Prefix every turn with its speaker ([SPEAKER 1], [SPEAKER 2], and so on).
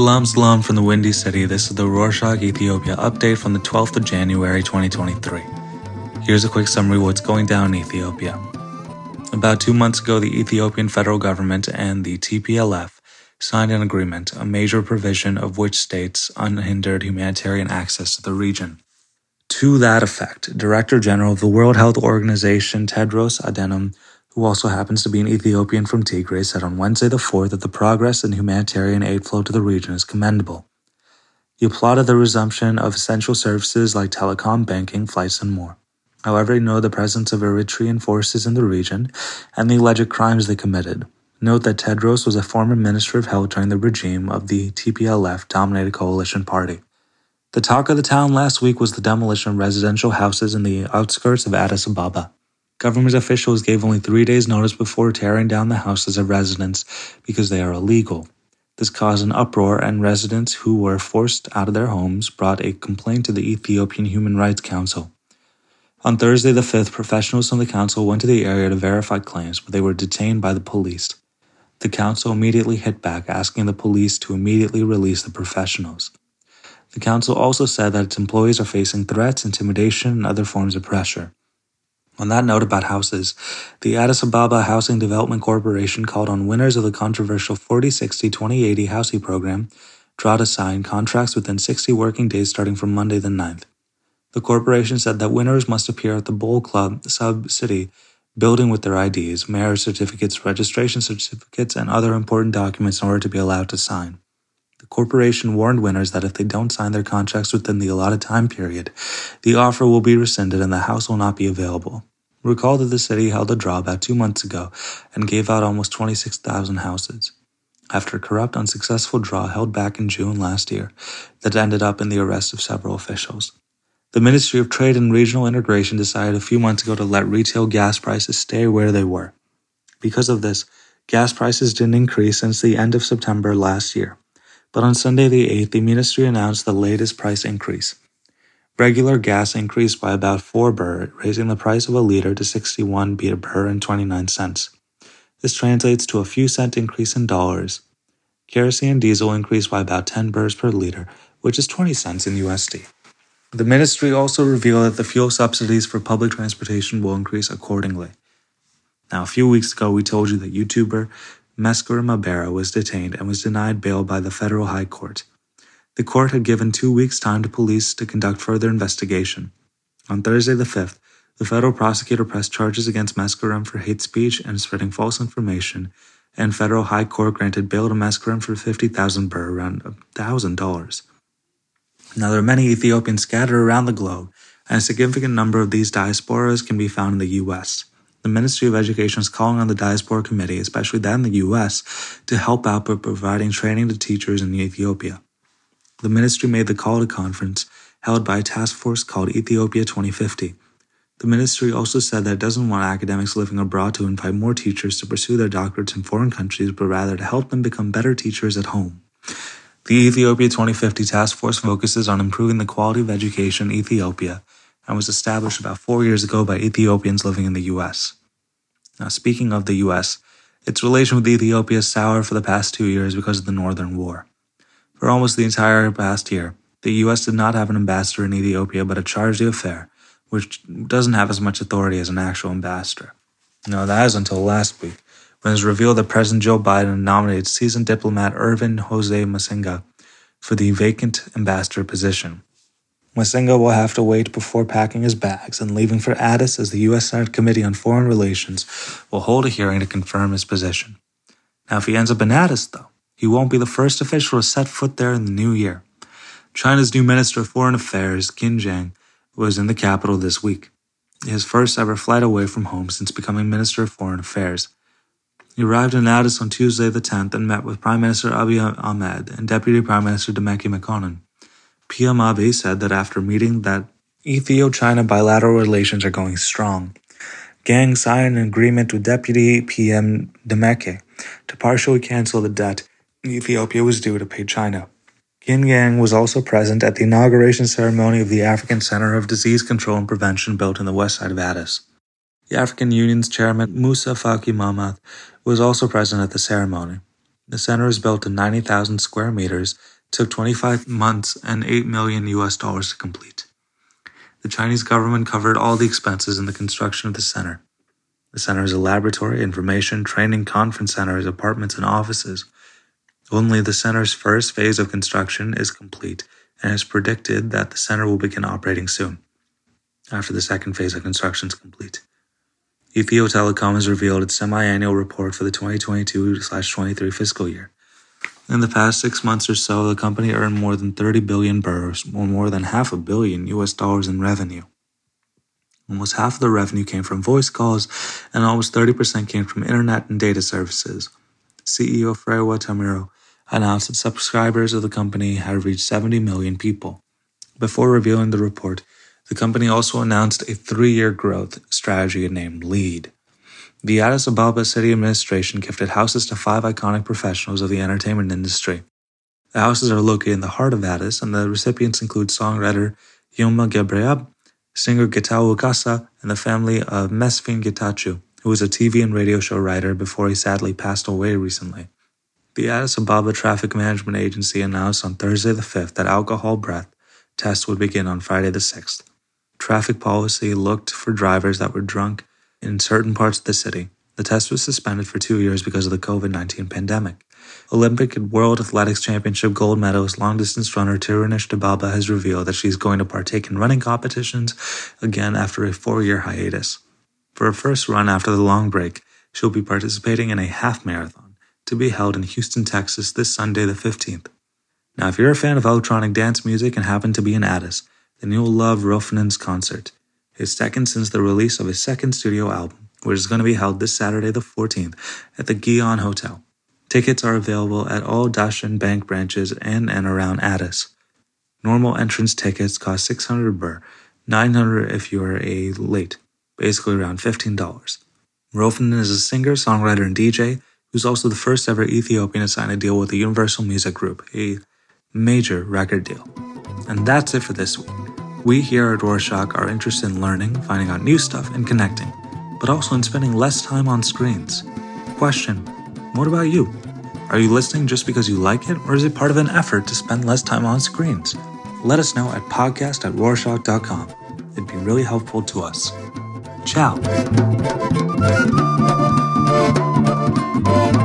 [SPEAKER 1] Salam salam from the Windy City. This is the Rorshok Ethiopia update from the 12th of January 2023. Here's a quick summary of what's going down in Ethiopia. About two months ago, the Ethiopian federal government and the TPLF signed an agreement, a major provision of which states unhindered humanitarian access to the region. To that effect, Director General of the World Health Organization Tedros Adhanom who also happens to be an Ethiopian from Tigray, said on Wednesday the 4th that the progress in humanitarian aid flow to the region is commendable. He applauded the resumption of essential services like telecom, banking, flights, and more. However, he noted the presence of Eritrean forces in the region and the alleged crimes they committed. Note that Tedros was a former Minister of Health during the regime of the TPLF dominated coalition party. The talk of the town last week was the demolition of residential houses in the outskirts of Addis Ababa. Government officials gave only three days' notice before tearing down the houses of residents because they are illegal. This caused an uproar, and residents who were forced out of their homes brought a complaint to the Ethiopian Human Rights Council. On Thursday, the 5th, professionals from the council went to the area to verify claims, but they were detained by the police. The council immediately hit back, asking the police to immediately release the professionals. The council also said that its employees are facing threats, intimidation, and other forms of pressure. On that note about houses, the Addis Ababa Housing Development Corporation called on winners of the controversial 4060 2080 housing program draw to sign contracts within 60 working days starting from Monday the 9th. The corporation said that winners must appear at the Bowl Club sub city building with their IDs, marriage certificates, registration certificates, and other important documents in order to be allowed to sign. The corporation warned winners that if they don't sign their contracts within the allotted time period, the offer will be rescinded and the house will not be available. Recall that the city held a draw about two months ago and gave out almost 26,000 houses. After a corrupt, unsuccessful draw held back in June last year that ended up in the arrest of several officials. The Ministry of Trade and Regional Integration decided a few months ago to let retail gas prices stay where they were. Because of this, gas prices didn't increase since the end of September last year. But on Sunday the 8th, the ministry announced the latest price increase. Regular gas increased by about 4 birr, raising the price of a liter to 61 birr and 29 cents. This translates to a few cent increase in dollars. Kerosene and diesel increased by about 10 birrs per liter, which is 20 cents in USD. The ministry also revealed that the fuel subsidies for public transportation will increase accordingly. Now, a few weeks ago, we told you that YouTuber Meskerem Abera was detained and was denied bail by the federal high court. The court had given two weeks' time to police to conduct further investigation. On Thursday the 5th, the federal prosecutor pressed charges against Meskerem for hate speech and spreading false information, and federal high court granted bail to Meskerem for 50,000 birr, around $1,000. Now, there are many Ethiopians scattered around the globe, and a significant number of these diasporas can be found in the U.S. The Ministry of Education is calling on the Diaspora Committee, especially that in the U.S., to help out by providing training to teachers in Ethiopia. The ministry made the call to conference held by a task force called Ethiopia 2050. The ministry also said that it doesn't want academics living abroad to invite more teachers to pursue their doctorates in foreign countries, but rather to help them become better teachers at home. The Ethiopia 2050 task force focuses on improving the quality of education in Ethiopia and was established about four years ago by Ethiopians living in the U.S. Now, speaking of the U.S., its relation with Ethiopia is sour for the past two years because of the Northern War. For almost the entire past year, the US did not have an ambassador in Ethiopia but a charge d'affaires, which doesn't have as much authority as an actual ambassador. Now, that is until last week, when it was revealed that President Joe Biden nominated seasoned diplomat Ervin Jose Massinga for the vacant ambassador position. Massinga will have to wait before packing his bags and leaving for Addis as the U.S. Senate Committee on Foreign Relations will hold a hearing to confirm his position. Now, if he ends up in Addis, though, he won't be the first official to set foot there in the new year. China's new Minister of Foreign Affairs, Qin Gang, was in the capital this week, his first ever flight away from home since becoming Minister of Foreign Affairs. He arrived in Addis on Tuesday the 10th and met with Prime Minister Abiy Ahmed and Deputy Prime Minister Demeke Mekonnen. PM Abiy said that after meeting that Ethio-China bilateral relations are going strong. Gang signed an agreement with Deputy PM Demeke to partially cancel the debt Ethiopia was due to pay China. Qin Gang was also present at the inauguration ceremony of the African Center of Disease Control and Prevention built in the west side of Addis. The African Union's chairman, Musa Faki Mahamat, was also present at the ceremony. The center is built in 90,000 square meters, took 25 months and 8 million US dollars to complete. The Chinese government covered all the expenses in the construction of the center. The center is a laboratory, information, training, conference centers, apartments, and offices. Only the center's first phase of construction is complete, and it's predicted that the center will begin operating soon, after the second phase of construction is complete. Ethio Telecom has revealed its semi-annual report for the 2022-23 fiscal year. In the past six months or so, the company earned more than 30 billion burrs, or more than half a billion US dollars in revenue. Almost half of the revenue came from voice calls, and almost 30% came from internet and data services. CEO Frehiwot Tamiru announced that subscribers of the company had reached 70 million people. Before revealing the report, the company also announced a three year growth strategy named LEAD. The Addis Ababa City Administration gifted houses to five iconic professionals of the entertainment industry. The houses are located in the heart of Addis, and the recipients include songwriter Yilma Gebreab, singer Getachew Kassah, and the family of Mesfin Getachew, who was a TV and radio show writer before he sadly passed away recently. The Addis Ababa Traffic Management Agency announced on Thursday the 5th that alcohol breath tests would begin on Friday the 6th. Traffic policy looked for drivers that were drunk in certain parts of the city. The test was suspended for two years because of the COVID 19 pandemic. Olympic and World Athletics Championship gold medalist long distance runner Tirunesh Dibaba has revealed that she's going to partake in running competitions again after a four year hiatus. For her first run after the long break, she'll be participating in a half marathon to be held in Houston, Texas this Sunday, the 15th. Now, if you're a fan of electronic dance music and happen to be in Addis, then you'll love Rophnan's concert his second since the release of his second studio album, which is going to be held this Saturday, the 14th, at the Ghion Hotel. Tickets are available at all Dashen Bank branches in and around Addis. Normal entrance tickets cost 600 birr, 900 if you are a late, basically around $15. Rophnan is a singer, songwriter, and DJ who's also the first ever Ethiopian to sign a deal with the Universal Music Group, a major record deal. And that's it for this week. We here at Rorshok are interested in learning, finding out new stuff, and connecting, but also in spending less time on screens. Question What about you? Are you listening just because you like it, or is it part of an effort to spend less time on screens? Let us know at podcast at Rorshok.com. It'd be really helpful to us. Ciao. Thank you.